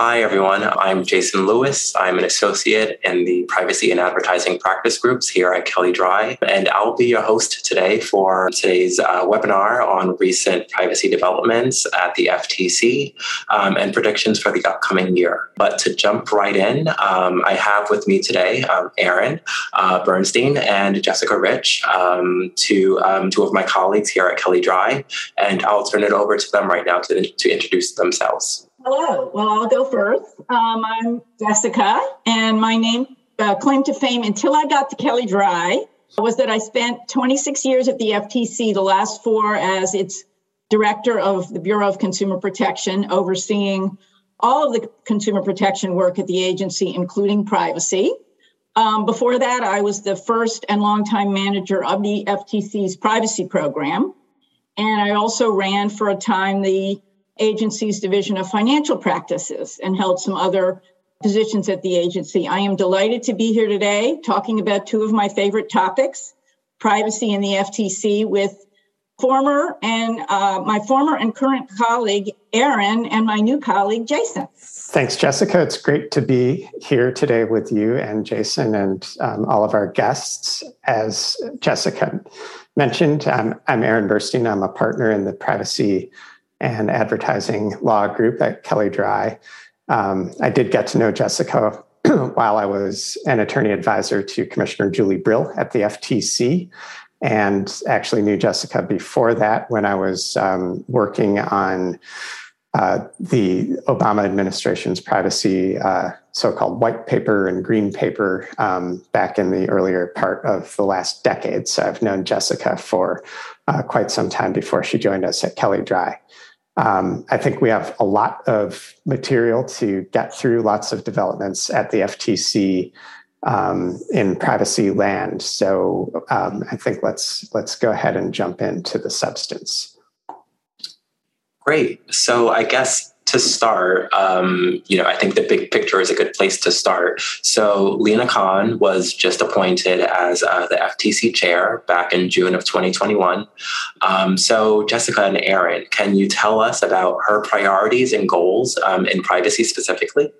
Hi, everyone. I'm Jason Lewis. I'm an associate in the privacy and advertising practice groups here at Kelley Drye, and I'll be your host today for today's uh, webinar on recent privacy developments at the FTC um, and predictions for the upcoming year. But to jump right in, um, I have with me today um, Aaron uh, Burstein and Jessica Rich, um, two, um, two of my colleagues here at Kelley Drye, and I'll turn it over to them right now to, to introduce themselves. Hello. Well, I'll go first. Um, I'm Jessica, and my name, uh, claim to fame until I got to Kelley Drye was that I spent 26 years at the FTC, the last four as its director of the Bureau of Consumer Protection, overseeing all of the consumer protection work at the agency, including privacy. Um, before that, I was the first and longtime manager of the FTC's privacy program. And I also ran for a time the agency's division of financial practices and held some other positions at the agency. I am delighted to be here today talking about two of my favorite topics privacy and the FTC with former and uh, my former and current colleague Aaron and my new colleague Jason. Thanks, Jessica. It's great to be here today with you and Jason and um, all of our guests. As Jessica mentioned, I'm Aaron Burstein. I'm a partner in the privacy and advertising law group at Kelley Drye. Um, I did get to know Jessica while I was an attorney advisor to Commissioner Julie Brill at the FTC, and actually knew Jessica before that when I was um, working on uh, the Obama administration's privacy uh, so called white paper and green paper um, back in the earlier part of the last decade. So I've known Jessica for uh, quite some time before she joined us at Kelley Drye. Um, I think we have a lot of material to get through, lots of developments at the FTC um, in privacy land. So um, I think let's let's go ahead and jump into the substance. Great. So I guess to start, um, you know, I think the big picture is a good place to start. So Lina Khan was just appointed as uh, the FTC chair back in June of 2021. Um, so Jessica and Aaron, can you tell us about her priorities and goals um, in privacy specifically?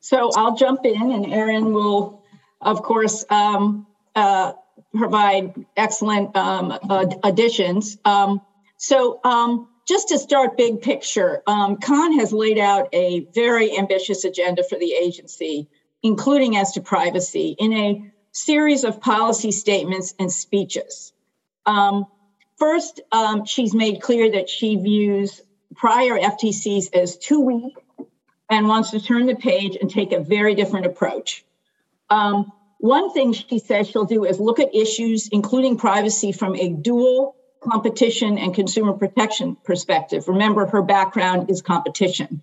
So I'll jump in, and Aaron will, of course, um, uh, provide excellent um, additions. Um, so just to start big picture, um, Khan has laid out a very ambitious agenda for the agency, including as to privacy, in a series of policy statements and speeches. Um, first, um, she's made clear that she views prior FTCs as too weak and wants to turn the page and take a very different approach. Um, one thing she says she'll do is look at issues, including privacy, from a dual competition and consumer protection perspective. Remember, her background is competition.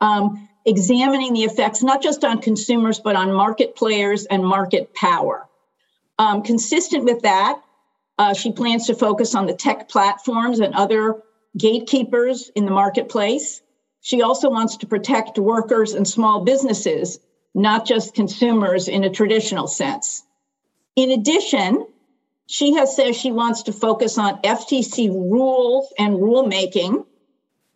Um, examining the effects not just on consumers, but on market players and market power. Um, consistent with that, uh, she plans to focus on the tech platforms and other gatekeepers in the marketplace. She also wants to protect workers and small businesses, not just consumers in a traditional sense. In addition, she has said she wants to focus on FTC rules and rulemaking,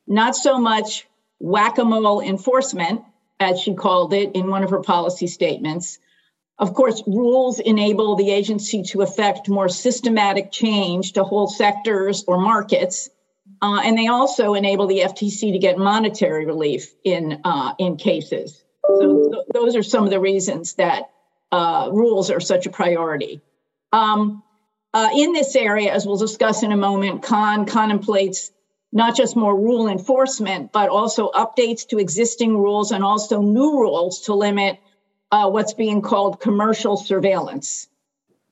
not so much whack a mole enforcement, as she called it in one of her policy statements. Of course, rules enable the agency to effect more systematic change to whole sectors or markets. Uh, and they also enable the FTC to get monetary relief in, uh, in cases. So, th- those are some of the reasons that uh, rules are such a priority. Um, uh, in this area, as we'll discuss in a moment, Khan contemplates not just more rule enforcement, but also updates to existing rules and also new rules to limit uh, what's being called commercial surveillance.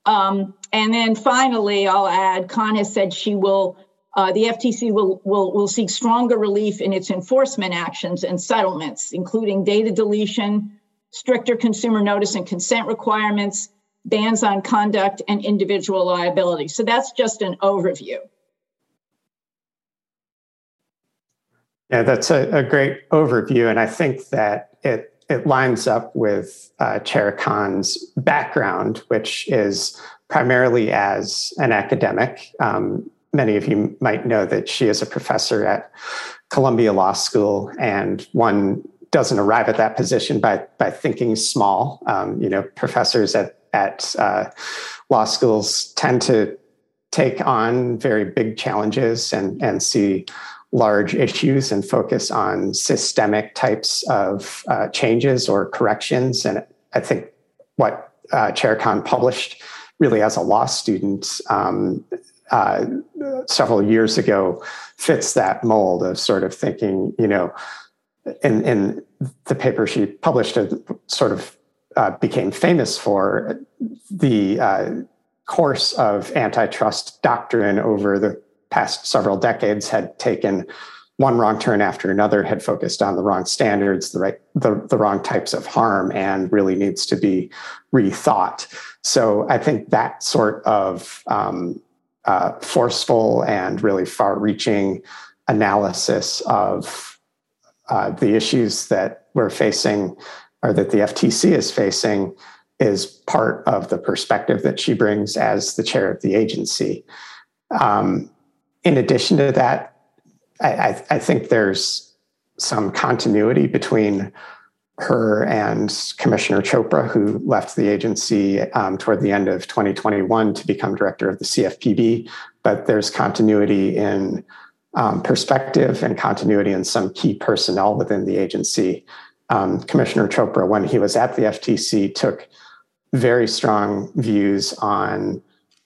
Um, and then finally, I'll add, Khan has said she will, uh, the FTC will, will, will seek stronger relief in its enforcement actions and settlements, including data deletion, stricter consumer notice and consent requirements, bans on conduct, and individual liability. So that's just an overview. Yeah, that's a, a great overview. And I think that it it lines up with uh, Chair Khan's background, which is primarily as an academic. Um, many of you might know that she is a professor at Columbia Law School and one doesn't arrive at that position by by thinking small. Um, you know, professors at at uh, law schools tend to take on very big challenges and and see large issues and focus on systemic types of uh, changes or corrections. And I think what uh, Chair Khan published really as a law student um, uh, several years ago fits that mold of sort of thinking, you know, in, in the paper she published, a sort of uh, became famous for the uh, course of antitrust doctrine over the past several decades had taken one wrong turn after another, had focused on the wrong standards, the right, the, the wrong types of harm, and really needs to be rethought. So I think that sort of um, uh, forceful and really far-reaching analysis of uh, the issues that we're facing, or that the FTC is facing, is part of the perspective that she brings as the chair of the agency. Um, in addition to that, I, I, think there's some continuity between her and Commissioner Chopra, who left the agency um, toward the end of 2021 to become director of the CFPB. But there's continuity in um, perspective and continuity in some key personnel within the agency. Um, Commissioner Chopra, when he was at the FTC, took very strong views on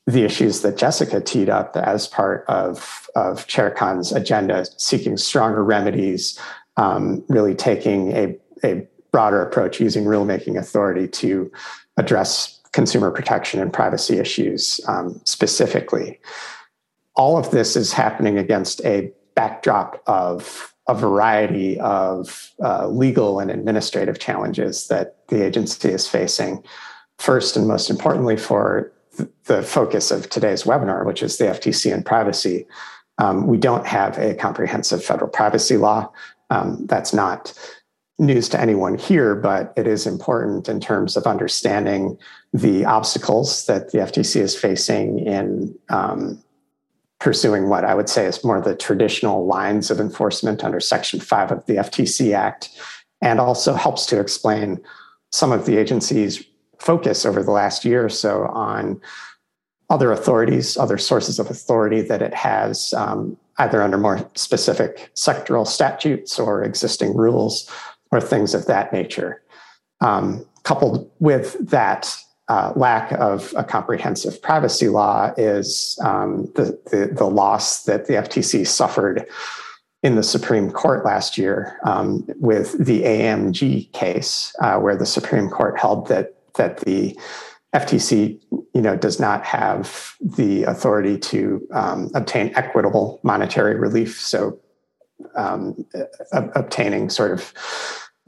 the issues that Jessica teed up as part of, of Chair Khan's agenda, seeking stronger remedies, um, really taking a, a broader approach using rulemaking authority to address consumer protection and privacy issues um, specifically. All of this is happening against a backdrop of a variety of uh, legal and administrative challenges that the agency is facing. First and most importantly, for the focus of today's webinar, which is the FTC and privacy. Um, we don't have a comprehensive federal privacy law. Um, that's not news to anyone here, but it is important in terms of understanding the obstacles that the FTC is facing in um, pursuing what I would say is more the traditional lines of enforcement under Section 5 of the FTC Act, and also helps to explain some of the agency's focus over the last year or so on other authorities, other sources of authority that it has, um, either under more specific sectoral statutes or existing rules or things of that nature. Um, coupled with that uh, lack of a comprehensive privacy law is um, the, the, the, loss that the FTC suffered in the Supreme Court last year um, with the AMG case, uh, where the Supreme Court held that that the FTC, you know, does not have the authority to um, obtain equitable monetary relief. So, um, obtaining sort of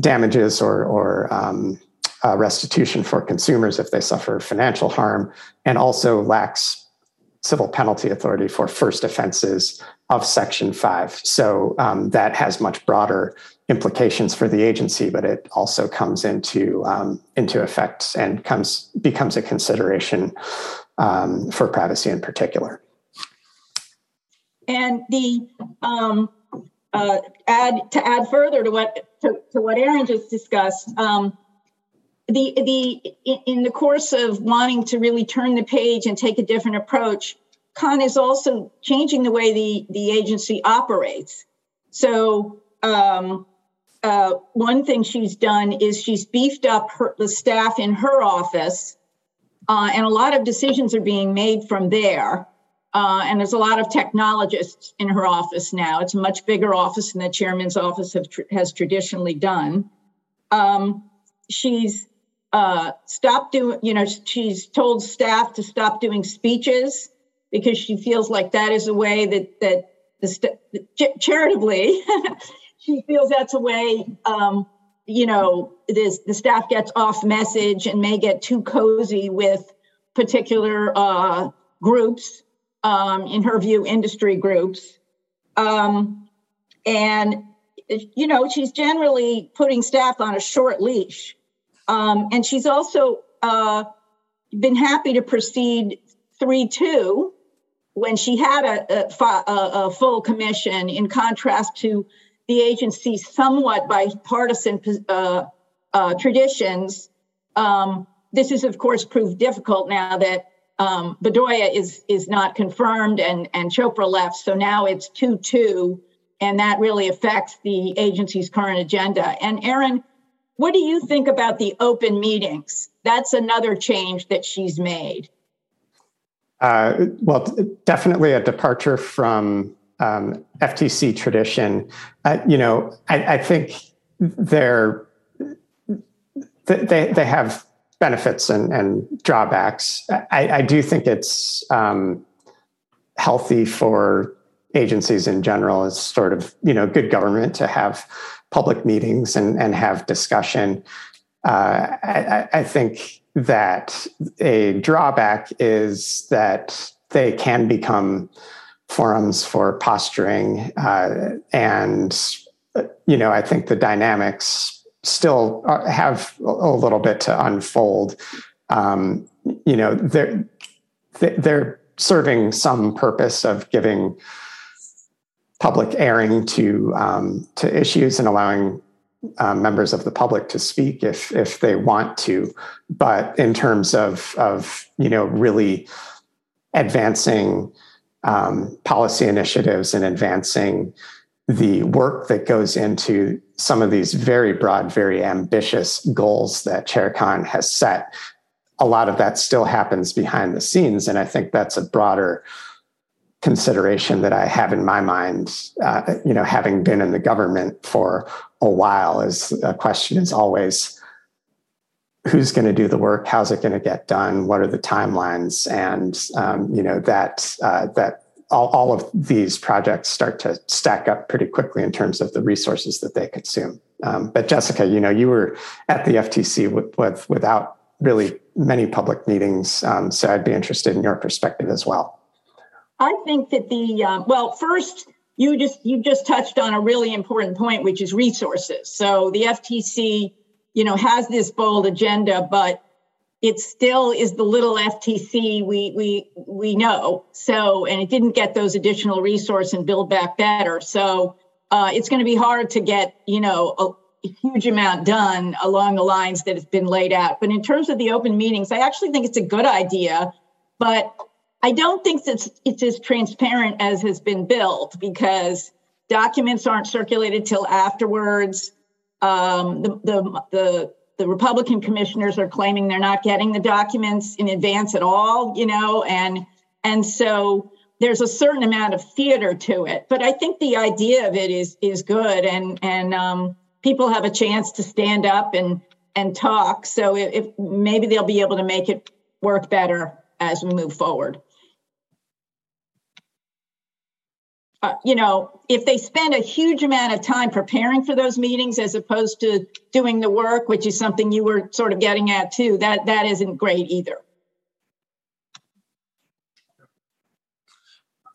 damages or, or um, uh, restitution for consumers if they suffer financial harm, and also lacks civil penalty authority for first offenses of Section 5. So um, that has much broader implications for the agency, but it also comes into um, into effect and comes becomes a consideration um, for privacy in particular. And the um, uh, add to add further to what to, to what Aaron just discussed. Um, the the in the course of wanting to really turn the page and take a different approach, Khan is also changing the way the the agency operates. So um, uh, one thing she's done is she's beefed up her, the staff in her office, uh, and a lot of decisions are being made from there. Uh, and there's a lot of technologists in her office now. It's a much bigger office than the chairman's office tr- has traditionally done. Um, she's uh, stopped doing, you know, she's told staff to stop doing speeches because she feels like that is a way that that the st- charitably she feels that's a way, um, you know, this, the staff gets off message and may get too cozy with particular uh, groups, um, in her view, industry groups. Um, and, you know, she's generally putting staff on a short leash. Um, and she's also uh, been happy to proceed 3 2 when she had a, a, a, full commission, in contrast to the agency's somewhat bipartisan uh, uh, traditions. Um, this is, of course, proved difficult now that um, Bedoya is is not confirmed and and Chopra left, so now it's two two, and that really affects the agency's current agenda. And Aaron, what do you think about the open meetings? That's another change that she's made. Uh, well, definitely a departure from um, FTC tradition. Uh, you know, I, I think they're they they have benefits and, and drawbacks. I, I, do think it's um, healthy for agencies in general as sort of you know good government to have public meetings and, and have discussion. Uh, I, I, think that a drawback is that they can become forums for posturing uh, and you know i think the dynamics still have a little bit to unfold. Um, you know, they're they're serving some purpose of giving public airing to um, to issues and allowing um, members of the public to speak if if they want to. But in terms of of you know really advancing um, policy initiatives and advancing the work that goes into some of these very broad, very ambitious goals that Chair has set, a lot of that still happens behind the scenes. And I think that's a broader consideration that I have in my mind, uh, you know, having been in the government for a while, is a question is always who's going to do the work, how's it going to get done, what are the timelines, and um, you know that uh, that all, all of these projects start to stack up pretty quickly in terms of the resources that they consume. Um, but Jessica, you know, you were at the FTC with, with without really many public meetings, um, so I'd be interested in your perspective as well. I think that the um, well, first you just you just touched on a really important point, which is resources. So the FTC, you know, has this bold agenda, but it still is the little FTC we we we know. So, and it didn't get those additional resource and build back better. So, uh, it's going to be hard to get you know a, a, huge amount done along the lines that has been laid out. But in terms of the open meetings, I actually think it's a good idea, but I don't think that it's as transparent as has been built because documents aren't circulated till afterwards. Um, the the the the Republican commissioners are claiming they're not getting the documents in advance at all, you know, and and so there's a certain amount of theater to it. But I think the idea of it is is good, and and um, people have a chance to stand up and and talk. So if, if maybe they'll be able to make it work better as we move forward. Uh, you know, if they spend a huge amount of time preparing for those meetings as opposed to doing the work, which is something you were sort of getting at too, that that isn't great either.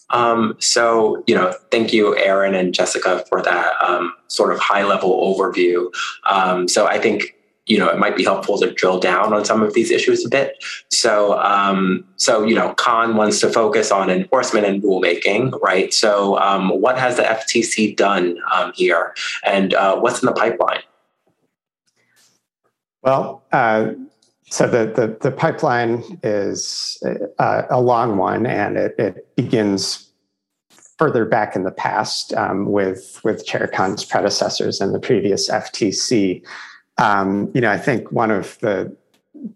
Um, so, you know, thank you, Aaron and Jessica, for that um, sort of high level overview. Um, so, I think you know, it might be helpful to drill down on some of these issues a bit. So, um, so you know, Khan wants to focus on enforcement and rulemaking, right? So, um, what has the FTC done um, here, and uh, what's in the pipeline? Well, uh, so the, the, the pipeline is uh, a long one, and it, it begins further back in the past um, with with Chair Khan's predecessors and the previous FTC. Um, you know, I think one of the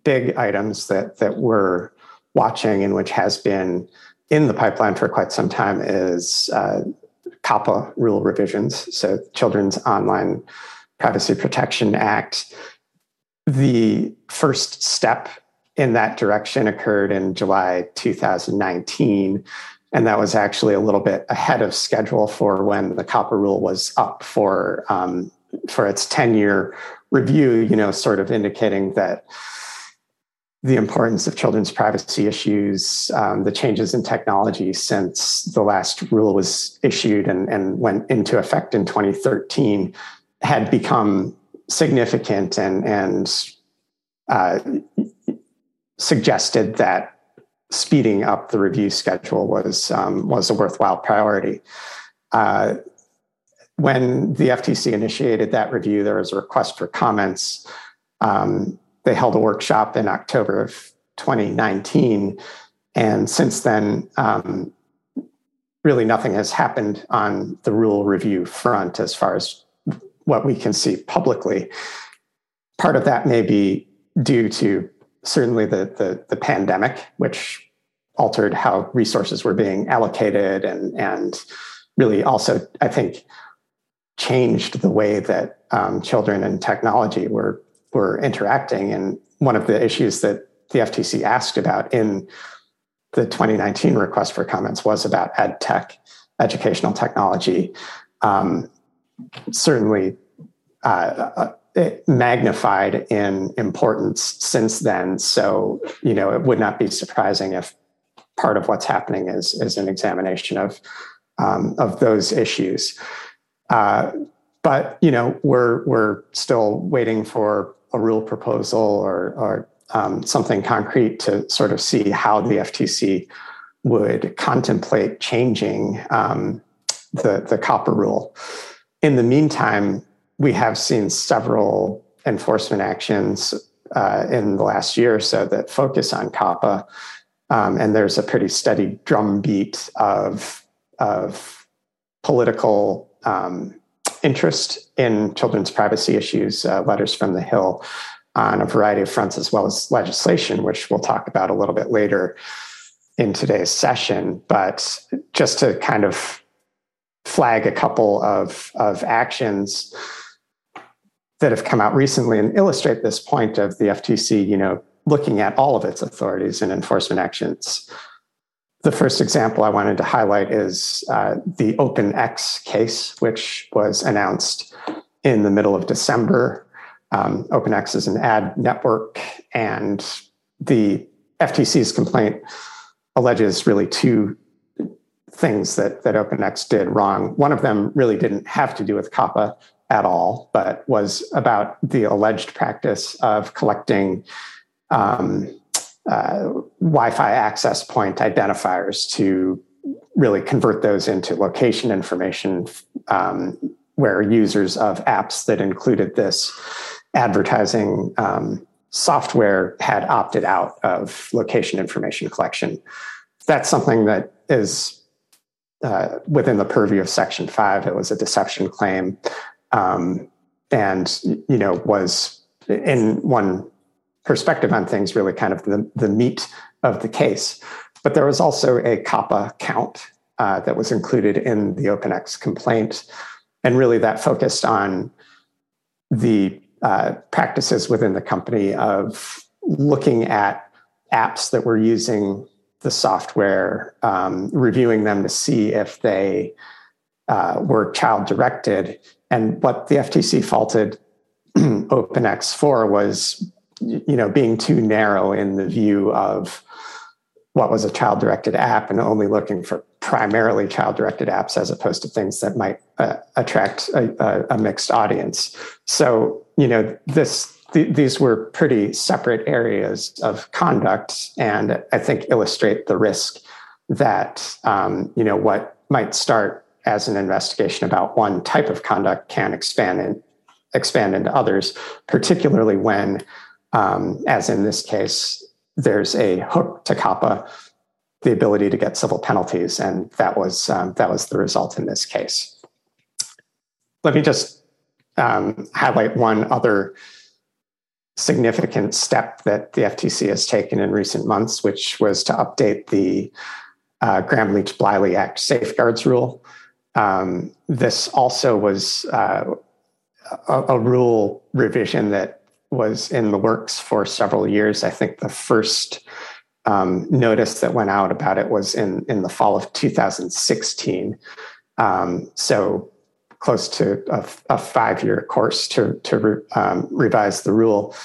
big items that that we're watching and which has been in the pipeline for quite some time is uh, COPPA rule revisions, so Children's Online Privacy Protection Act. The first step in that direction occurred in July 2019. And that was actually a little bit ahead of schedule for when the COPPA rule was up for um, for its 10 year review, you know, sort of indicating that the importance of children's privacy issues, um, the changes in technology since the last rule was issued and, and went into effect in 2013 had become significant and, and uh, suggested that speeding up the review schedule was um, was a worthwhile priority. Uh, when the FTC initiated that review, there was a request for comments. Um, they held a workshop in October of 2019. And since then, um, really nothing has happened on the rule review front as far as what we can see publicly. Part of that may be due to certainly the, the, the pandemic, which altered how resources were being allocated and, and really also, I think, changed the way that um, children and technology were, were interacting. And one of the issues that the FTC asked about in the 2019 request for comments was about ed tech, educational technology. Um, certainly uh, uh, magnified in importance since then. So, you know, it would not be surprising if part of what's happening is, is an examination of, um, of those issues. Uh, but, you know, we're, we're still waiting for a rule proposal or, or um, something concrete to sort of see how the FTC would contemplate changing um, the, the COPPA rule. In the meantime, we have seen several enforcement actions uh, in the last year or so that focus on COPPA. Um, and there's a pretty steady drumbeat of, of political um, interest in children's privacy issues, uh, letters from the Hill on a variety of fronts, as well as legislation, which we'll talk about a little bit later in today's session. But just to kind of flag a couple of, of actions that have come out recently and illustrate this point of the FTC, you know, looking at all of its authorities and enforcement actions. The first example I wanted to highlight is uh, the OpenX case, which was announced in the middle of December. Um, OpenX is an ad network, and the FTC's complaint alleges really two things that, that OpenX did wrong. One of them really didn't have to do with COPPA at all, but was about the alleged practice of collecting um, uh, Wi-Fi access point identifiers to really convert those into location information um, where users of apps that included this advertising um, software had opted out of location information collection. That's something that is uh, within the purview of Section 5. It was a deception claim um, and, you know, was in one perspective on things, really kind of the, the meat of the case. But there was also a COPPA count uh, that was included in the OpenX complaint. And really that focused on the uh, practices within the company of looking at apps that were using the software, um, reviewing them to see if they uh, were child directed. And what the FTC faulted OpenX for was you know being too narrow in the view of what was a child directed app and only looking for primarily child directed apps as opposed to things that might uh, attract a, a, mixed audience. So you know this th- these were pretty separate areas of conduct and i think illustrate the risk that um, you know what might start as an investigation about one type of conduct can expand and expand into others particularly when um, as in this case, there's a hook to COPPA, the ability to get civil penalties, and that was um, that was the result in this case. Let me just um, highlight one other significant step that the FTC has taken in recent months, which was to update the uh, Gramm Leach Bliley Act safeguards rule. Um, this also was uh, a, a, rule revision that was in the works for several years. I think the first um, notice that went out about it was in, in the fall of 2016. Um, so close to a, a five year course to, to re, um, revise the rule.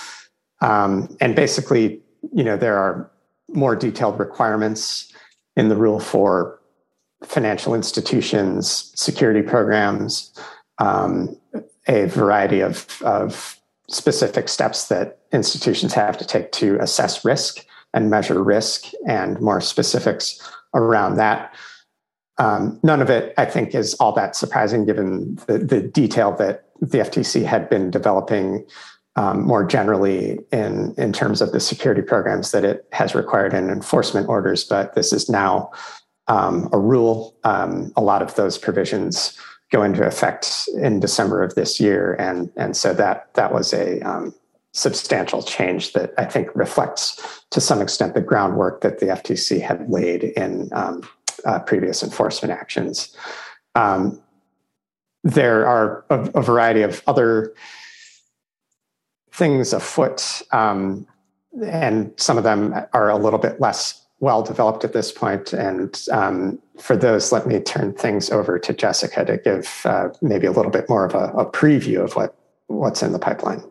Um, and basically, you know, there are more detailed requirements in the rule for financial institutions, security programs, um, a variety of, of specific steps that institutions have to take to assess risk and measure risk and more specifics around that. Um, none of it, I think, is all that surprising given the, the detail that the FTC had been developing um, more generally in, in terms of the security programs that it has required in enforcement orders. But this is now um, a rule. Um, a lot of those provisions go into effect in December of this year, and and so that that was a um, substantial change that I think reflects to some extent the groundwork that the FTC had laid in um, uh, previous enforcement actions. Um, there are a, a, variety of other things afoot, um, and some of them are a little bit less well developed at this. And um, for those, let me turn things over to Jessica to give uh, maybe a little bit more of a, a preview of what what's in the pipeline.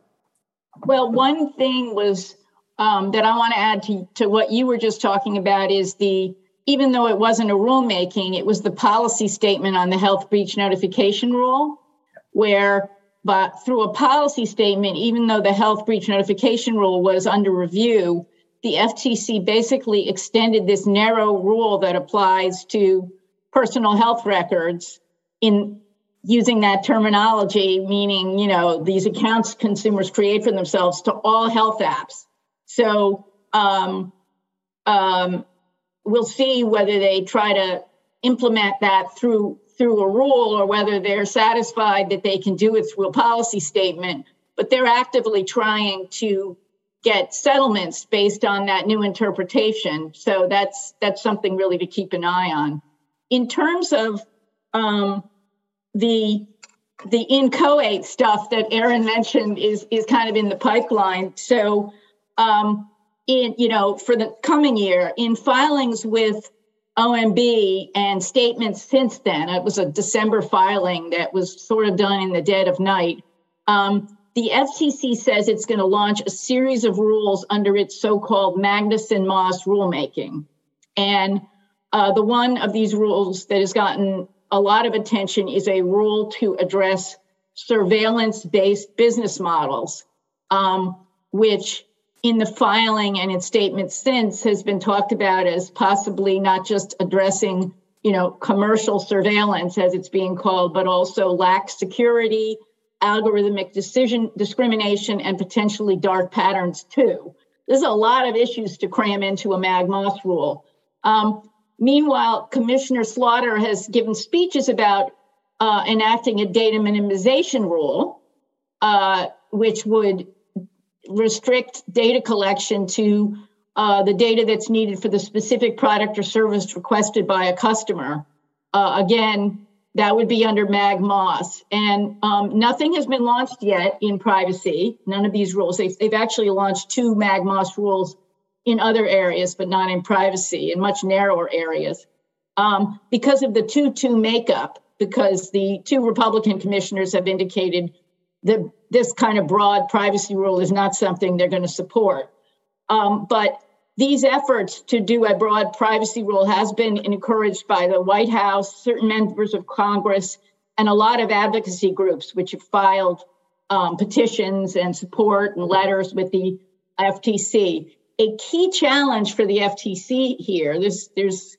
Well, one thing was um, that I want to add to, to what you were just talking about is the even though it wasn't a rulemaking, it was the policy statement on the health breach notification rule, where but through a policy statement, even though the health breach notification rule was under review, the FTC basically extended this narrow rule that applies to personal health records in using that terminology, meaning, you know, these accounts consumers create for themselves to all health apps. So um, um, we'll see whether they try to implement that through through a rule or whether they're satisfied that they can do it through a policy statement. But they're actively trying to get settlements based on that new interpretation. So that's that's something really to keep an eye on. In terms of um, the the inchoate stuff that Aaron mentioned is is kind of in the pipeline. So um, in you know for the coming year in filings with OMB and statements since then. It was a December filing that was sort of done in the dead of night. Um, the FCC says it's going to launch a series of rules under its so-called Magnuson Moss rulemaking, and uh, the one of these rules that has gotten a lot of attention is a rule to address surveillance-based business models, um, which in the filing and in statements since has been talked about as possibly not just addressing you know commercial surveillance as it's being called but also lax security algorithmic decision discrimination and potentially dark patterns too there's a lot of issues to cram into a mag moss rule um, meanwhile commissioner slaughter has given speeches about uh, enacting a data minimization rule uh, which would restrict data collection to uh, the data that's needed for the specific product or service requested by a customer. Uh, again, that would be under Mag Moss. And um, nothing has been launched yet in privacy, none of these rules. They've, they've actually launched two Mag Moss rules in other areas, but not in privacy, in much narrower areas. Um, because of the 2 2 makeup, because the two Republican commissioners have indicated that this kind of broad privacy rule is not something they're going to support. Um, but these efforts to do a broad privacy rule has been encouraged by the White House, certain members of Congress, and a lot of advocacy groups, which have filed um, petitions and support and letters with the FTC. A key challenge for the FTC here, there's, there's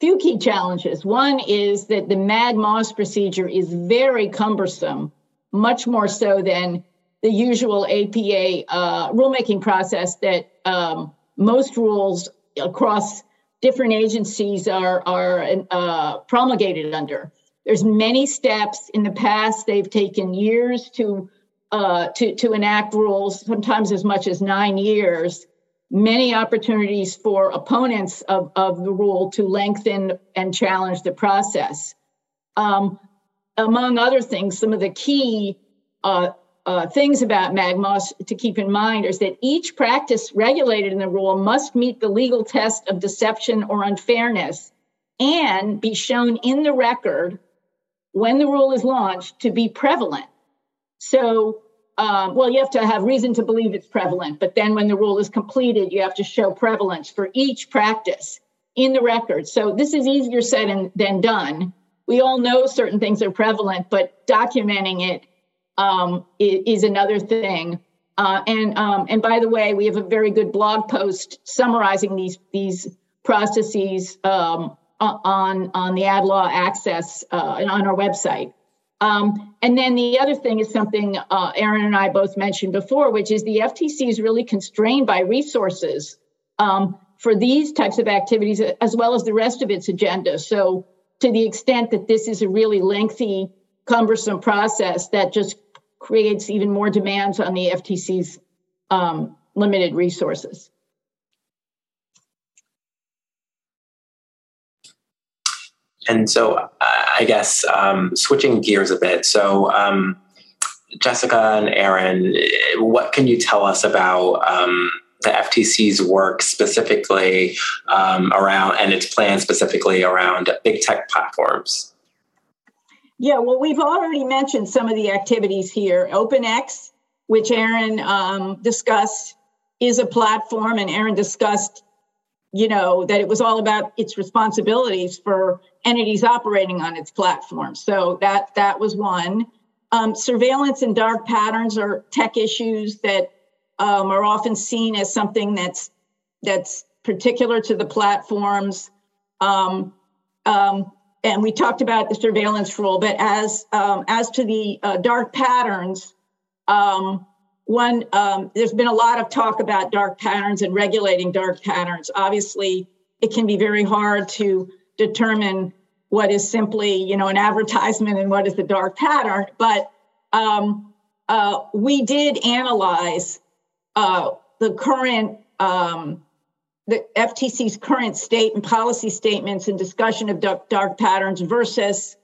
few key challenges. One is that the MAG Moss procedure is very cumbersome much more so than the usual APA uh, rulemaking process that um, most rules across different agencies are, are uh, promulgated under. There's many steps in the past. They've taken years to uh, to to enact rules, sometimes as much as nine years. Many opportunities for opponents of, of the rule to lengthen and challenge the process. Um, among other things, some of the key uh, uh, things about Mag Moss to keep in mind is that each practice regulated in the rule must meet the legal test of deception or unfairness and be shown in the record when the rule is launched to be prevalent. So, um, well, you have to have reason to believe it's prevalent, but then when the rule is completed, you have to show prevalence for each practice in the record. So, this is easier said than done we all know certain things are prevalent, but documenting it um, is, another thing. Uh, and um, and by the way, we have a very good blog post summarizing these these processes um, uh, on on the ad law access uh, and on our website. Um, and then the other thing is something uh, Aaron and I both mentioned before, which is the FTC is really constrained by resources um, for these types of activities as well as the rest of its agenda. So, to the extent that this is a really lengthy, cumbersome process that just creates even more demands on the FTC's um, limited resources. And so, I guess um, switching gears a bit. So, um, Jessica and Aaron, what can you tell us about um, the FTC's work specifically um, around and its plan specifically around big tech platforms? Yeah, well, we've already mentioned some of the activities here. OpenX, which Aaron um, discussed, is a platform, and Aaron discussed you know that it was all about its responsibilities for entities operating on its platform. So that that was one. Um, surveillance and dark patterns are tech issues that um, are often seen as something that's that's particular to the platforms. Um, um and we talked about the surveillance rule but as um, as to the uh, dark patterns um, one, um, there's been a lot of talk about dark patterns and regulating dark patterns. Obviously, it can be very hard to determine what is simply, you know, an advertisement and what is the dark pattern. But um, uh, we did analyze uh, the current, um, the FTC's current state and policy statements and discussion of dark, dark patterns versus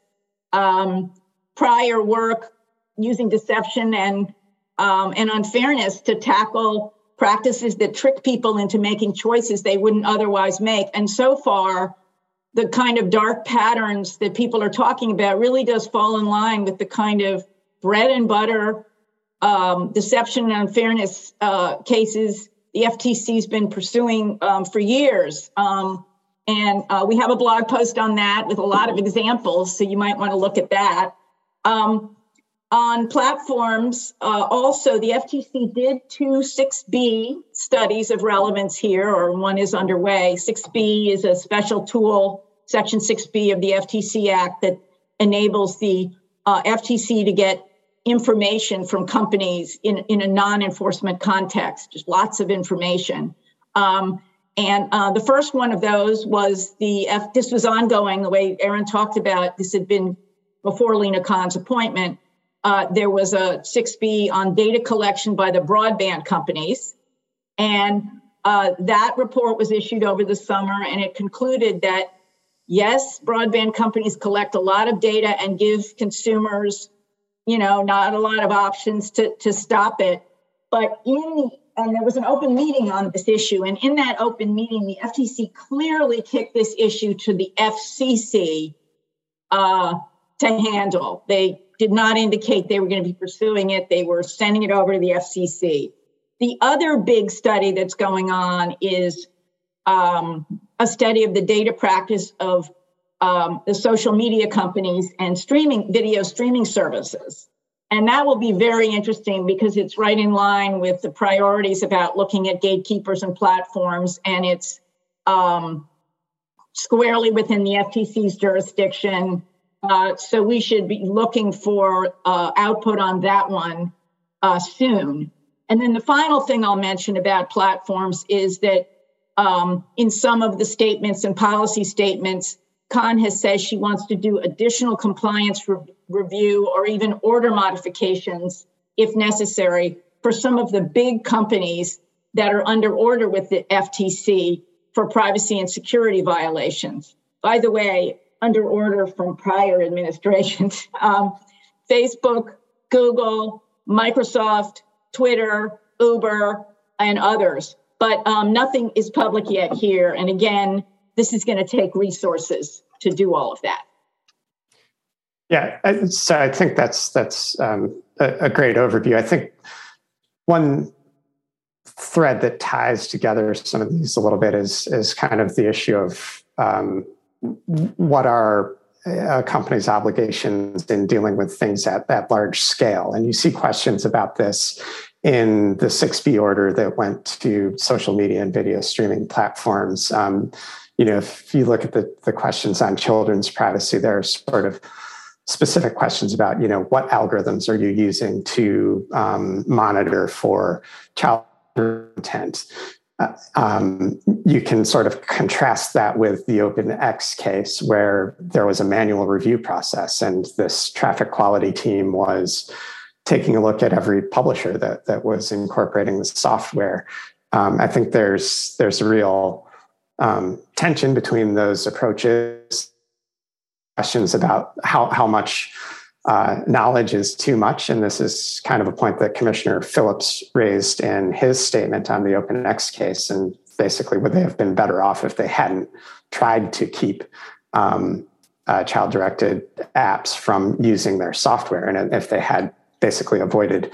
um, prior work using deception and um, and unfairness to tackle practices that trick people into making choices they wouldn't otherwise make. And so far, the kind of dark patterns that people are talking about really does fall in line with the kind of bread and butter um, deception and unfairness uh, cases the FTC's been pursuing um, for years. Um, and uh, we have a blog post on that with a lot of examples, so you might want to look at that. Um, on platforms, uh, also the FTC did two 6B studies of relevance here, or one is underway. 6B is a special tool, Section 6B of the FTC Act, that enables the uh, FTC to get information from companies in, in a non enforcement context, just lots of information. Um, and uh, the first one of those was the F, this was ongoing, the way Aaron talked about. This had been before Lina Khan's appointment uh, there was a 6B on data collection by the broadband companies. And uh, that report was issued over the summer, and it concluded that yes, broadband companies collect a lot of data and give consumers, you know, not a lot of options to, to stop it. But in and there was an open meeting on this issue. And in that open meeting, the FTC clearly kicked this issue to the FCC uh, to handle. They did not indicate they were going to be pursuing it. They were sending it over to the FCC. The other big study that's going on is um, a study of the data practice of um, the social media companies and streaming video streaming services. And that will be very interesting because it's right in line with the priorities about looking at gatekeepers and platforms, and it's um, squarely within the FTC's jurisdiction. Uh, so we should be looking for uh, output on that one uh, soon. And then the final thing I'll mention about platforms is that um, in some of the statements and policy statements, Khan has said she wants to do additional compliance re- review or even order modifications if necessary for some of the big companies that are under order with the FTC for privacy and security violations. By the way, under order from prior administrations. Um, Facebook, Google, Microsoft, Twitter, Uber, and others. But um, nothing is public yet here. And again, this is going to take resources to do all of that. Yeah, so I think that's that's um, a, a great overview. I think one thread that ties together some of these a little bit is is kind of the issue of um, what are a company's obligations in dealing with things at that large scale. And you see questions about this in the 6B order that went to social media and video streaming platforms. Um, you know, if you look at the, the questions on children's privacy, there are sort of specific questions about, you know, what algorithms are you using to um, monitor for child content? Uh, um, you can sort of contrast that with the OpenX case, where there was a manual review process, and this traffic quality team was taking a look at every publisher that that was incorporating the software. Um, I think there's there's a real um, tension between those approaches. Questions about how how much uh, knowledge is too much. And this is kind of a point that Commissioner Phillips raised in his statement on the OpenX case. And basically, would they have been better off if they hadn't tried to keep um, uh, child directed apps from using their software? And if they had basically avoided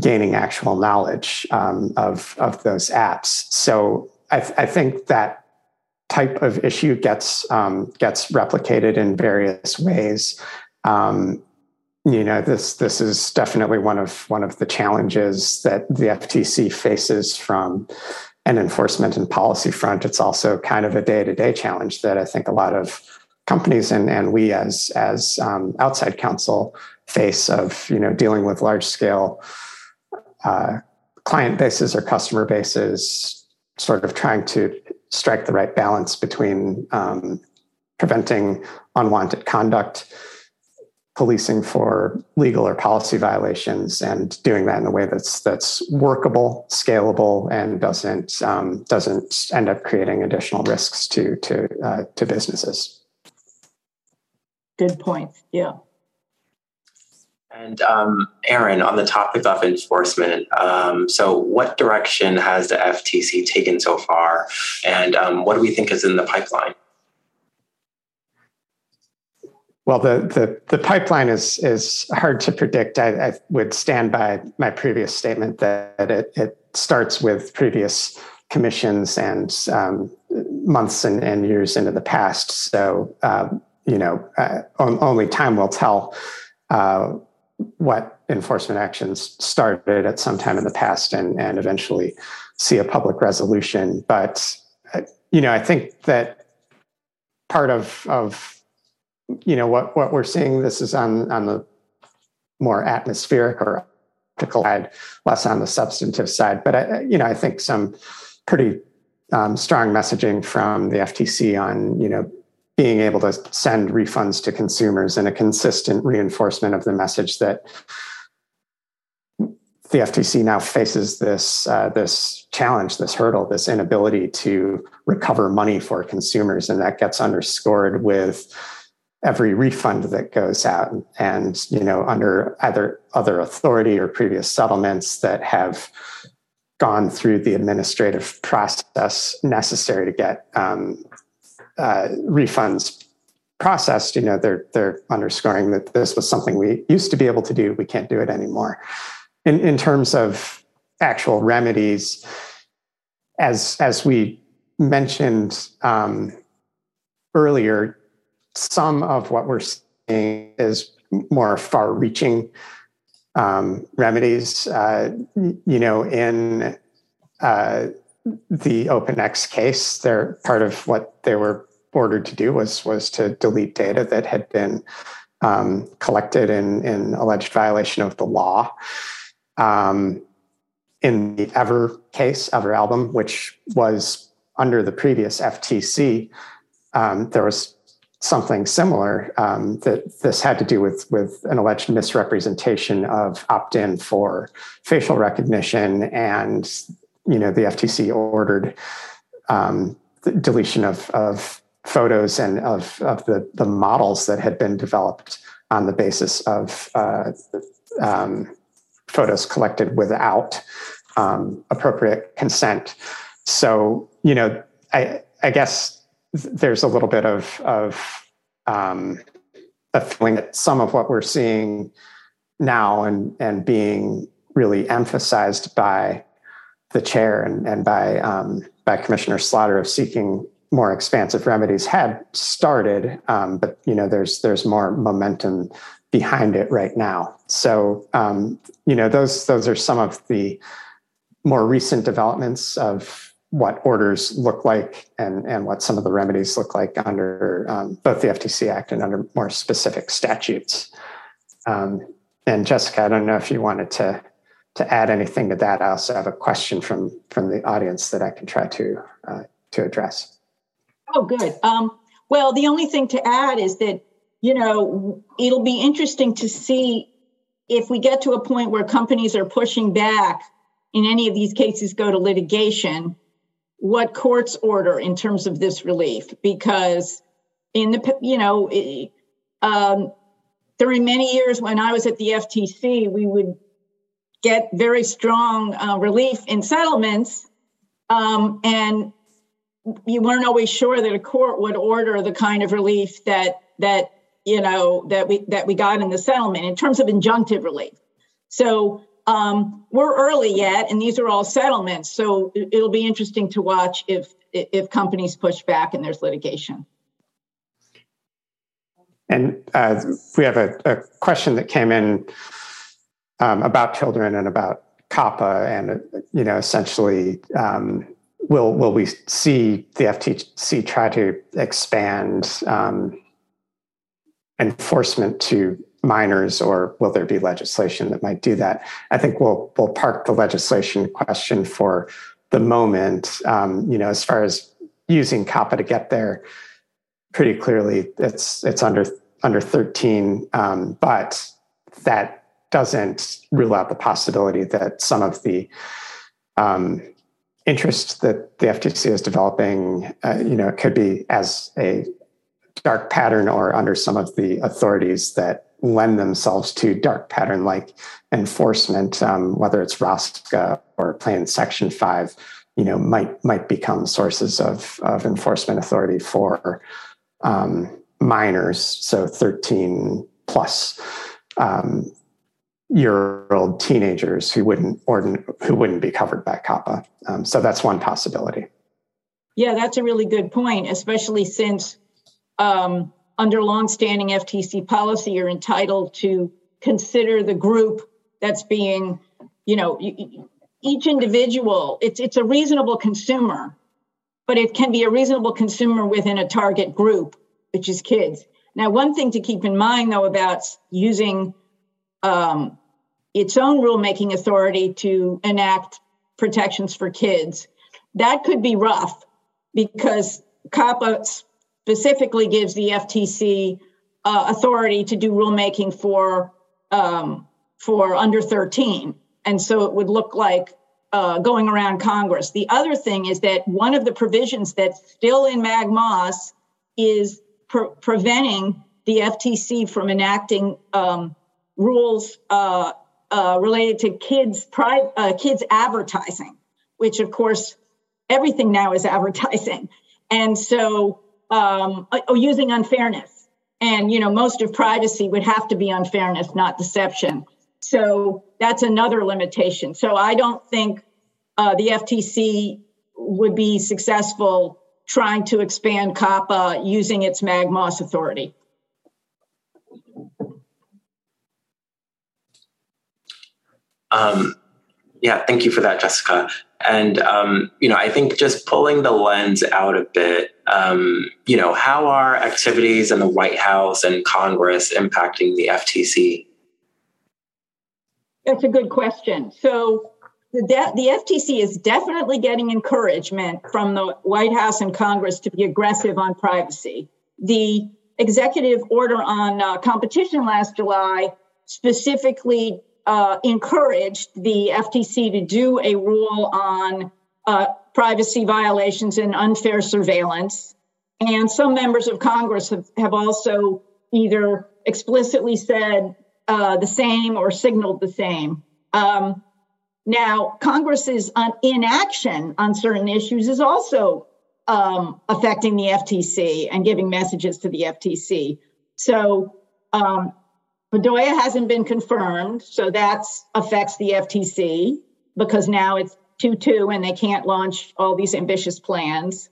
gaining actual knowledge um, of, of those apps. So I, th- I think that type of issue gets um, gets replicated in various ways. Um, you know this this is definitely one of one of the challenges that the FTC faces from an enforcement and policy front. It's also kind of a day to day challenge that I think a lot of companies and and we as as um, outside counsel face of you know dealing with large scale uh, client bases or customer bases, sort of trying to strike the right balance between um, preventing unwanted conduct policing for legal or policy violations and doing that in a way that's that's workable, scalable, and doesn't um, doesn't end up creating additional risks to to uh, to businesses. Good point. Yeah. And um, Aaron, on the topic of enforcement, um, so what direction has the FTC taken so far, and um, what do we think is in the pipeline? Well, the, the, the pipeline is is hard to predict. I, I would stand by my previous statement that it, it starts with previous commissions and um, months and, and, years into the past. So, uh, you know, uh, only time will tell uh, what enforcement actions started at some time in the past and, and eventually see a public resolution. But, uh, you know, I think that part of, of you know what what we're seeing this is on on the more atmospheric or optical side less on the substantive side but I, you know i think some pretty um, strong messaging from the ftc on you know being able to send refunds to consumers and a consistent reinforcement of the message that the FTC now faces this uh, this challenge, this hurdle, this inability to recover money for consumers, and that gets underscored with every refund that goes out. And you know under either other authority or previous settlements that have gone through the administrative process necessary to get um, uh, refunds processed you know they're they're underscoring that this was something we used to be able to do we can't do it anymore in in terms of actual remedies as as we mentioned um, earlier some of what we're seeing is more far reaching um, remedies. Uh, you know, in uh, the OpenX case, they're part of what they were ordered to do was was to delete data that had been um, collected in, in alleged violation of the law. Um, in the Ever case, Everalbum, which was under the previous FTC, um, there was something similar um, that this had to do with with an alleged misrepresentation of opt-in for facial recognition and you know the FTC ordered um, the deletion of of photos and of of the the models that had been developed on the basis of uh, um, photos collected without um, appropriate consent. So you know I I guess there's a little bit of of um, a feeling that some of what we're seeing now and and being really emphasized by the chair and, and by um, by Commissioner Slaughter of seeking more expansive remedies had started, um, but you know there's there's more momentum behind it right now. So um, you know those those are some of the more recent developments of what orders look like and, and what some of the remedies look like under um, both the FTC Act and under more specific statutes. Um, and Jessica, I don't know if you wanted to to add anything to that. I also have a question from from the audience that I can try to uh, to address. Oh, good. Um, well, the only thing to add is that you know it'll be interesting to see if we get to a point where companies are pushing back in any of these cases go to litigation what courts order in terms of this relief because in the you know um, during many years when i was at the ftc we would get very strong uh, relief in settlements um, and you weren't always sure that a court would order the kind of relief that that you know that we that we got in the settlement in terms of injunctive relief. So um, we're early yet and these are all settlements so it'll be interesting to watch if if companies push back and there's litigation. And uh, we have a, a, question that came in um, about children and about COPPA and you know essentially um, will will we see the FTC try to expand um, enforcement to minors, or will there be legislation that might do that? I think we'll we'll park the legislation question for the moment. Um, you know, as far as using COPPA to get there, pretty clearly it's it's under under 13, um, but that doesn't rule out the possibility that some of the um, interest that the FTC is developing, uh, you know, it could be as a dark pattern or under some of the authorities that lend themselves to dark pattern like enforcement, um, whether it's ROSCA or Plain Section 5, you know, might might become sources of, of enforcement authority for um, minors, so 13 plus. Um, year old teenagers who wouldn't ordin- who wouldn't be covered by COPPA. Um, so that's one possibility. Yeah, that's a really good point, especially since um, under longstanding FTC policy, you're entitled to consider the group that's being, you know, each individual. It's it's a reasonable consumer, but it can be a reasonable consumer within a target group, which is kids. Now, one thing to keep in mind, though, about using um, its own rulemaking authority to enact protections for kids. That could be rough because COPPA specifically gives the FTC uh, authority to do rulemaking for um, for under 13, and so it would look like uh, going around Congress. The other thing is that one of the provisions that's still in Mag-Moss is pre- preventing the FTC from enacting um, rules uh, uh, related to kids pri- uh, kids advertising, which of course everything now is advertising, and so um, oh, using unfairness, and you know most of privacy would have to be unfairness, not deception. So that's another limitation. So I don't think uh, the FTC would be successful trying to expand COPPA using its Mag-Moss authority. Um, yeah, thank you for that, Jessica. And um, you know, I think just pulling the lens out a bit, um, you know, how are activities in the White House and Congress impacting the FTC? That's a good question. So the, de- the FTC is definitely getting encouragement from the White House and Congress to be aggressive on privacy. The executive order on uh, competition last July specifically uh, encouraged the FTC to do a rule on uh, privacy violations and unfair surveillance. And some members of Congress have, have also either explicitly said uh, the same or signaled the same. Um, now, Congress's inaction on certain issues is also um, affecting the FTC and giving messages to the FTC. So um, Bedoya hasn't been confirmed, so that affects the FTC because now it's 2 2 and they can't launch all these ambitious plans.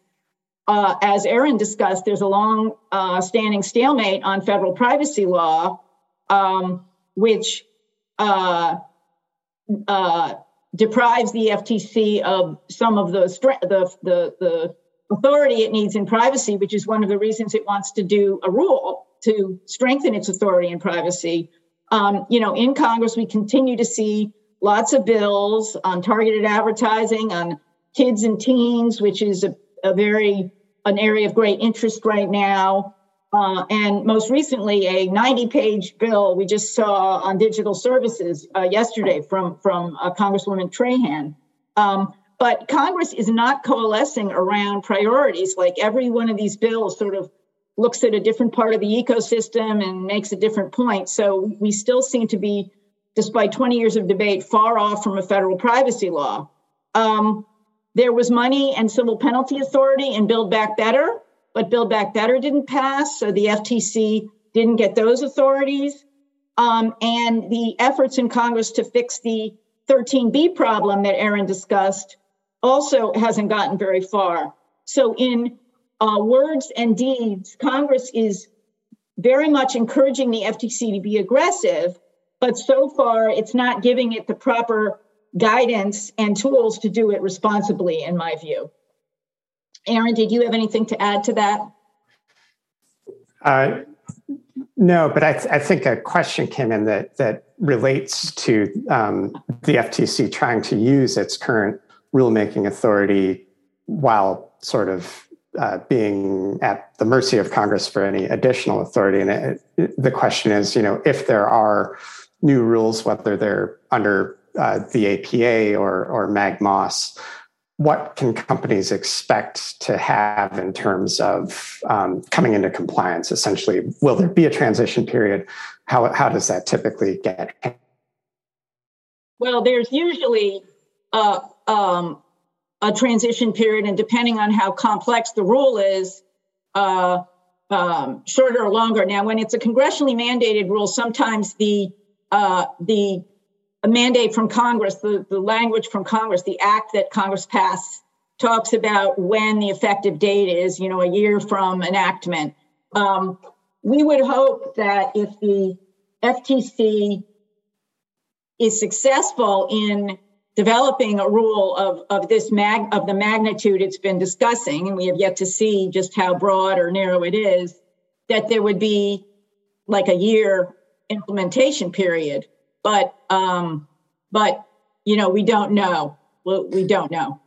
Uh, as Aaron discussed, there's a long uh, standing stalemate on federal privacy law, um, which uh, uh deprives the FTC of some of the, the, the, the authority it needs in privacy, which is one of the reasons it wants to do a rule to strengthen its authority in privacy. Um, you know, in Congress, we continue to see lots of bills on targeted advertising, on kids and teens, which is a, a very an area of great interest right now. Uh, and most recently, a 90-page bill we just saw on digital services uh, yesterday from from uh, Congresswoman Trahan. Um, but Congress is not coalescing around priorities. Like every one of these bills sort of looks at a different part of the ecosystem and makes a different point. So we still seem to be, despite 20 years of debate, far off from a federal privacy law. Um, there was money and civil penalty authority in Build Back Better, but Build Back Better didn't pass, so the FTC didn't get those authorities. Um, and the efforts in Congress to fix the 13B problem that Aaron discussed also hasn't gotten very far. So, in uh, words and deeds, Congress is very much encouraging the FTC to be aggressive, but so far it's not giving it the proper guidance and tools to do it responsibly, in my view. Aaron, did you have anything to add to that? Uh, no, but I, th- I, think a question came in that that relates to um, the FTC trying to use its current rulemaking authority while sort of uh, being at the mercy of Congress for any additional authority. And it, it, the question is, you know, if there are new rules, whether they're under uh, the APA or or Mag-Moss, what can companies expect to have in terms of um, coming into compliance? Essentially, will there be a transition period? How how does that typically get? Well, there's usually uh, um, a transition period, and depending on how complex the rule is, uh, um, shorter or longer. Now, when it's a congressionally mandated rule, sometimes the uh, the mandate from Congress, the, the language from Congress, the act that Congress passed talks about when the effective date is, you know, a year from enactment. Um, we would hope that if the FTC is successful in developing a rule of, of this mag of the magnitude it's been discussing, and we have yet to see just how broad or narrow it is, that there would be like a year implementation period. But um, but you know we don't know. We don't know.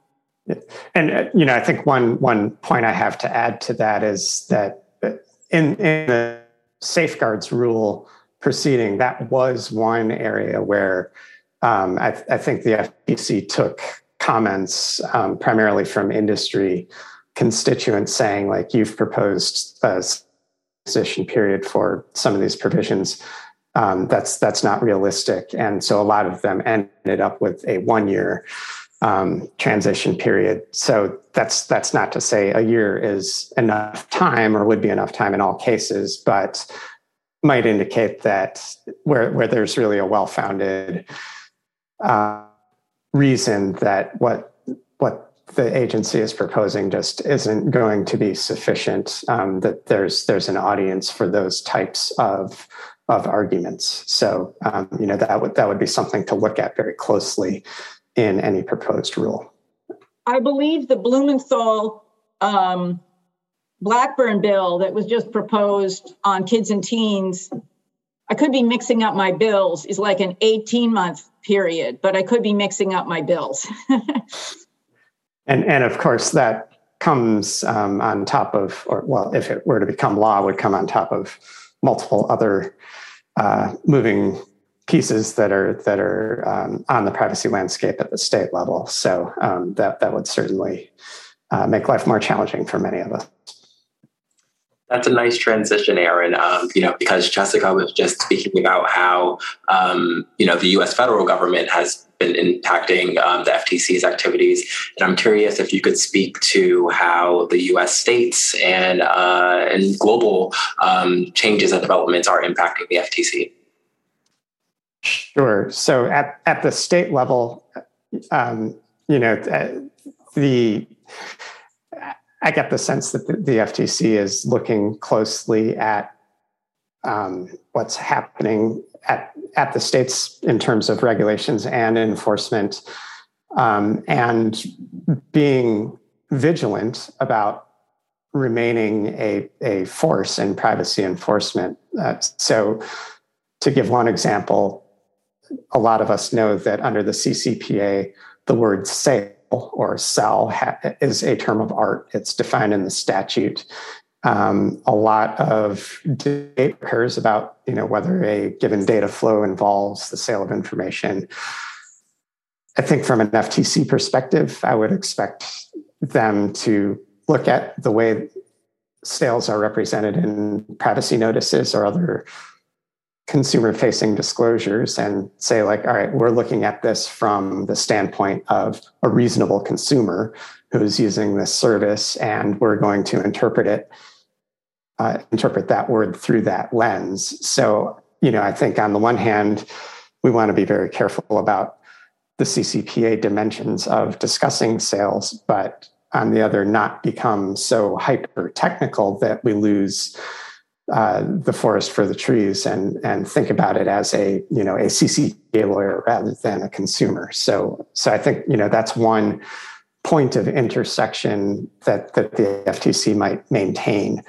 And uh, you know, I think one one point I have to add to that is that in in the safeguards rule proceeding, that was one area where um, I, I, think the FTC took comments um, primarily from industry constituents saying, like, you've proposed a transition period for some of these provisions. Um, that's that's not realistic, and so a lot of them ended up with a one-year um, transition period. So that's that's not to say a year is enough time or would be enough time in all cases, but might indicate that where where there's really a well-founded uh, reason that what what the agency is proposing just isn't going to be sufficient. Um, that there's there's an audience for those types of of arguments. So um, you know that would that would be something to look at very closely in any proposed rule. I believe the Blumenthal um, Blackburn bill that was just proposed on kids and teens. I could be mixing up my bills. Is like an 18 month period, but I could be mixing up my bills. and and of course that comes um, on top of, or well, if it were to become law, would come on top of multiple other uh, moving pieces that are that are um, on the privacy landscape at the state level. So um, that that would certainly uh, make life more challenging for many of us. That's a nice transition, Aaron. Um, you know, because Jessica was just speaking about how um, you know the U.S. federal government has been impacting um, the FTC's activities, and I'm curious if you could speak to how the U.S. states and uh, and global um, changes and developments are impacting the FTC. Sure. So at at the state level, um, you know, uh, the I get the sense that the, FTC is looking closely at um, what's happening at, at the states in terms of regulations and enforcement. um, and being vigilant about remaining a, a force in privacy enforcement. Uh, so, to give one example, a lot of us know that under the CCPA, the word sale or sell ha- is a term of art. It's defined in the statute. Um, a lot of debate occurs about you know whether a given data flow involves the sale of information. I think from an FTC perspective, I would expect them to look at the way sales are represented in privacy notices or other consumer facing disclosures and say like all right we're looking at this from the standpoint of a reasonable consumer who's using this service and we're going to interpret it uh, interpret that word through that lens. So you know i think on the one hand we want to be very careful about the ccpa dimensions of discussing sales but on the other not become so hyper technical that we lose uh, the forest for the trees and and think about it as a you know a CCPA lawyer rather than a consumer. So so I think you know that's one point of intersection that that the FTC might maintain.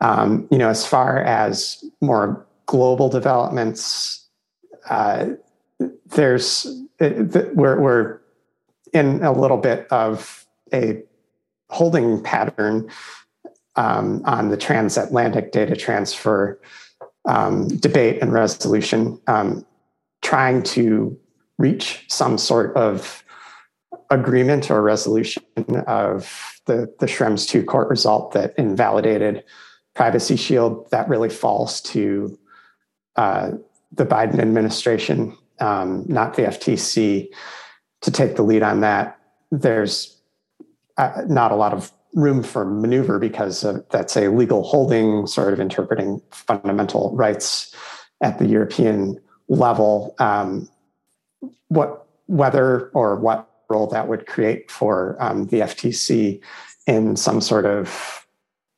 Um, you know, as far as more global developments, uh, there's it, we're we're in a little bit of a holding pattern um, on the transatlantic data transfer um, debate and resolution, um, trying to reach some sort of agreement or resolution of the, the Schrems 2 court result that invalidated Privacy Shield. That really falls to uh, the Biden administration, um, not the FTC, to take the lead on that. There's uh, not a lot of room for maneuver because of, that's a legal holding, sort of interpreting fundamental rights at the European level. Um, what whether or what role that would create for um, the FTC in some sort of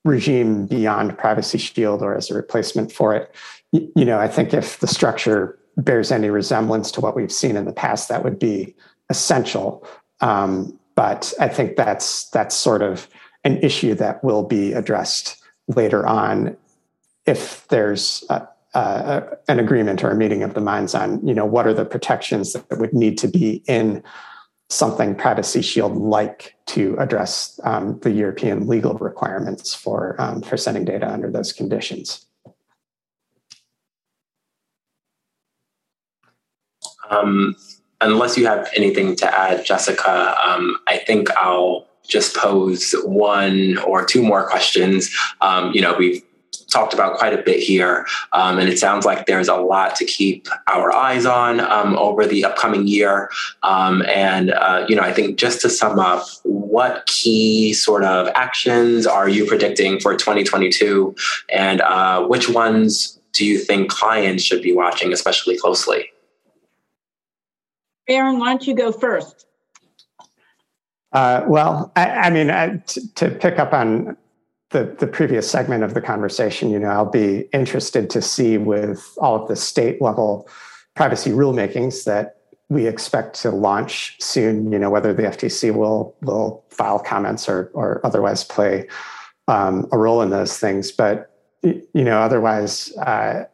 regime beyond Privacy Shield or as a replacement for it. You know, I think if the structure bears any resemblance to what we've seen in the past, that would be essential. Um, but I think that's that's sort of an issue that will be addressed later on if there's a, a, an agreement or a meeting of the minds on you know what are the protections that would need to be in something privacy shield like to address um, the european legal requirements for um, for sending data under those conditions. Um, unless you have anything to add jessica um, i think i'll just pose one or two more questions. Um, you know, we've talked about quite a bit here, um, and it sounds like there's a lot to keep our eyes on um, over the upcoming year. Um, and uh, you know, I think just to sum up, what key sort of actions are you predicting for 2022, and uh, which ones do you think clients should be watching especially closely? Aaron, why don't you go first? Uh, well, I, I mean, I, t- to pick up on the, the previous segment of the conversation, you know, I'll be interested to see with all of the state level privacy rulemakings that we expect to launch soon. You know, whether the FTC will will file comments or or otherwise play um, a role in those things. But you know, otherwise, uh,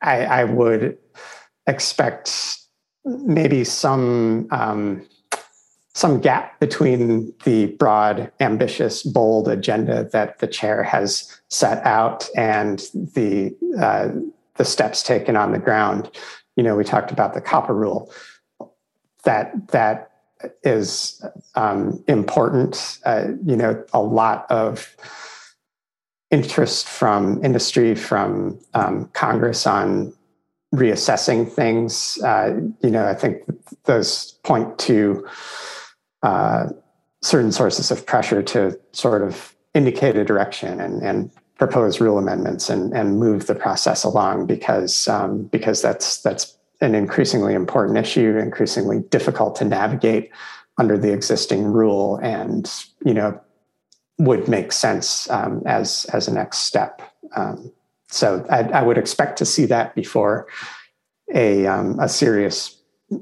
I, I would expect maybe some. Um, some gap between the broad, ambitious, bold agenda that the chair has set out and the uh, the steps taken on the ground. You know, we talked about the COPPA rule. That that is um, important. Uh, you know, a lot of interest from industry, from um, Congress on reassessing things. Uh, you know, I think those point to uh, certain sources of pressure to sort of indicate a direction and, and propose rule amendments and, and move the process along because um, because that's that's an increasingly important issue, increasingly difficult to navigate under the existing rule, and you know would make sense um, as as a next step. Um, so I, I, would expect to see that before a um, a serious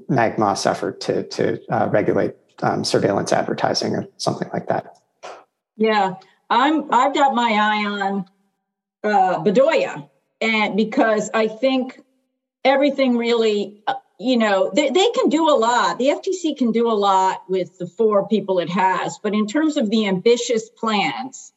Mag-Moss effort to, to uh, regulate um, surveillance advertising or something like that. Yeah, I'm. I've got my eye on uh, Bedoya, and because I think everything really, uh, you know, they, they can do a lot. The FTC can do a lot with the four people it has, but in terms of the ambitious plans,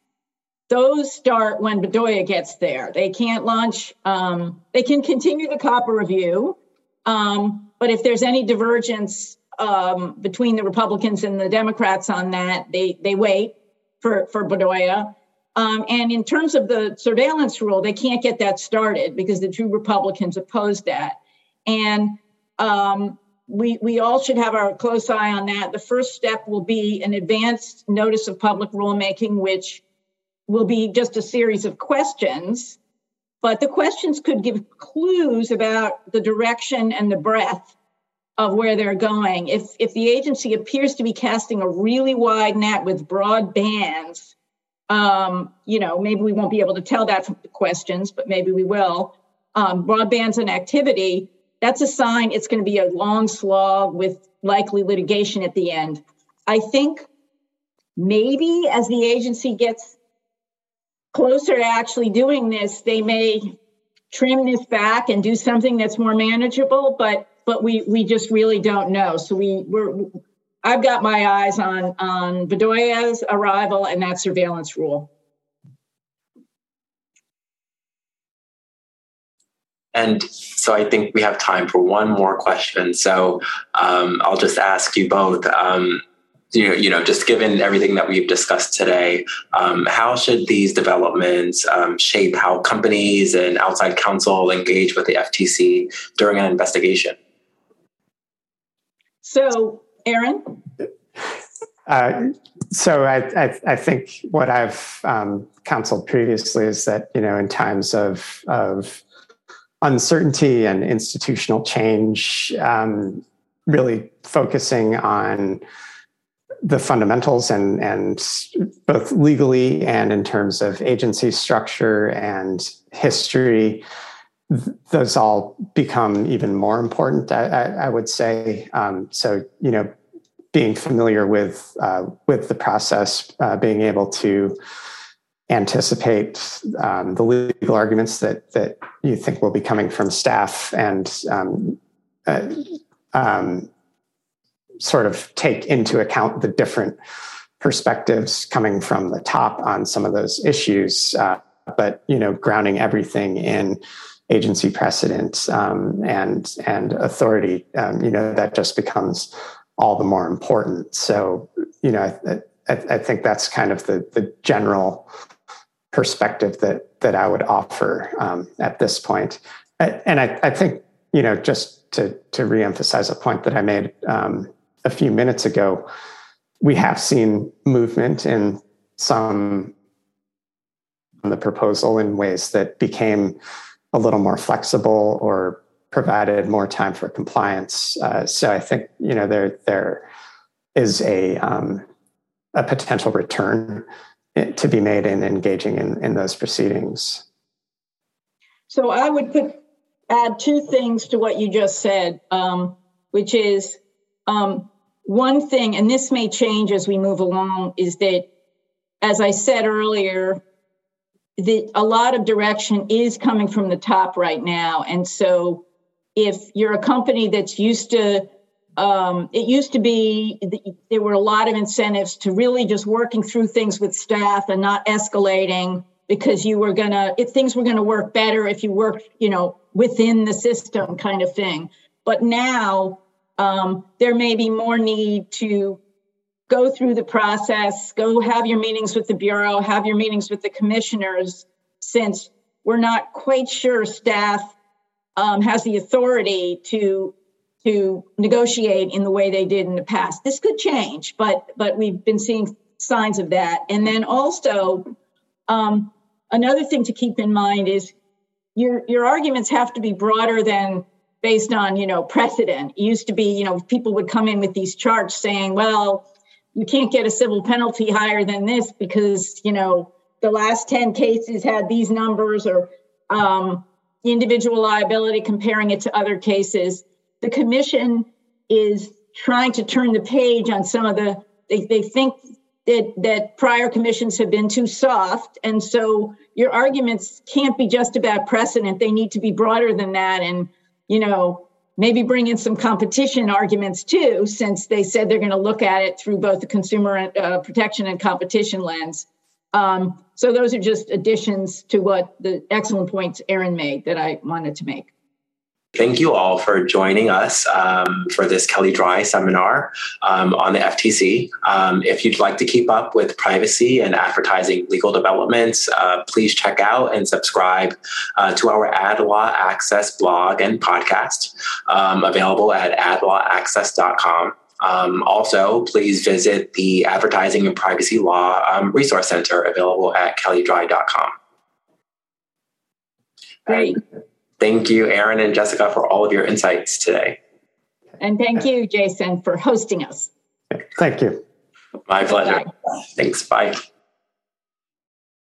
those start when Bedoya gets there. They can't launch. Um, they can continue the COPPA review, um, but if there's any divergence um, between the Republicans and the Democrats on that. They they wait for for Bedoya. Um, and in terms of the surveillance rule, they can't get that started because the two Republicans opposed that. And um, we we all should have our close eye on that. The first step will be an advanced notice of public rulemaking, which will be just a series of questions. But the questions could give clues about the direction and the breadth of where they're going. If if the agency appears to be casting a really wide net with broad bands, um, you know, maybe we won't be able to tell that from the questions, but maybe we will. Um, broad bands and activity, that's a sign it's going to be a long slog with likely litigation at the end. I think maybe as the agency gets closer to actually doing this, they may trim this back and do something that's more manageable, but but we we just really don't know. So we we're I've got my eyes on on Bedoya's arrival and that surveillance rule. And so I think we have time for one more question. So um, I'll just ask you both. Um, you know, you know, just given everything that we've discussed today, um, how should these developments um, shape how companies and outside counsel engage with the FTC during an investigation? So, Aaron? Uh, so I, I, I, think what I've um, counseled previously is that you know in times of of uncertainty and institutional change, um, really focusing on the fundamentals and and both legally and in terms of agency structure and history those all become even more important. I, I, I would say um, so. You know, being familiar with uh, with the process, uh, being able to anticipate um, the legal arguments that that you think will be coming from staff, and um, uh, um, sort of take into account the different perspectives coming from the top on some of those issues. Uh, but you know, grounding everything in agency precedent um, and and authority, um, you know, that just becomes all the more important. So, you know, I, I, I, think that's kind of the the general perspective that that I would offer um, at this point. And I, I, think, you know, just to to reemphasize a point that I made um, a few minutes ago, we have seen movement in some the proposal in ways that became a little more flexible or provided more time for compliance. Uh, so I think you know there there is a um, a potential return to be made in engaging in, in those proceedings. So I would put add two things to what you just said, um, which is um, one thing, and this may change as we move along, is that as I said earlier, the, a lot of direction is coming from the top right now. And so if you're a company that's used to, um, it used to be, there were a lot of incentives to really just working through things with staff and not escalating because you were gonna, if things were gonna work better if you worked, you know, within the system kind of thing. But now um, there may be more need to go through the process, go have your meetings with the Bureau, have your meetings with the commissioners, since we're not quite sure staff um, has the authority to to negotiate in the way they did in the past. This could change, but but we've been seeing signs of that. And then also, um, another thing to keep in mind is your your arguments have to be broader than based on you know precedent. It used to be you know people would come in with these charts saying, well, you can't get a civil penalty higher than this because you know the last 10 cases had these numbers or um, individual liability comparing it to other cases the commission is trying to turn the page on some of the, they, they think that, that prior commissions have been too soft. And so your arguments can't be just about precedent. They need to be broader than that. And, you know, maybe bring in some competition arguments too, since they said they're going to look at it through both the consumer uh, protection and competition lens. Um, so those are just additions to what the excellent points Aaron made that I wanted to make. Thank you all for joining us um, for this Kelley Drye seminar um, on the FTC. Um, if you'd like to keep up with privacy and advertising legal developments, uh, please check out and subscribe uh, to our Ad Law Access blog and podcast, um, available at adlawaccess.com. Um, also, please visit the Advertising and Privacy Law um, Resource Center available at kelleydrye.com. Great. Thank you, Aaron and Jessica, for all of your insights today. And thank you, Jason, for hosting us. Thank you. My pleasure. Bye. Thanks. Bye.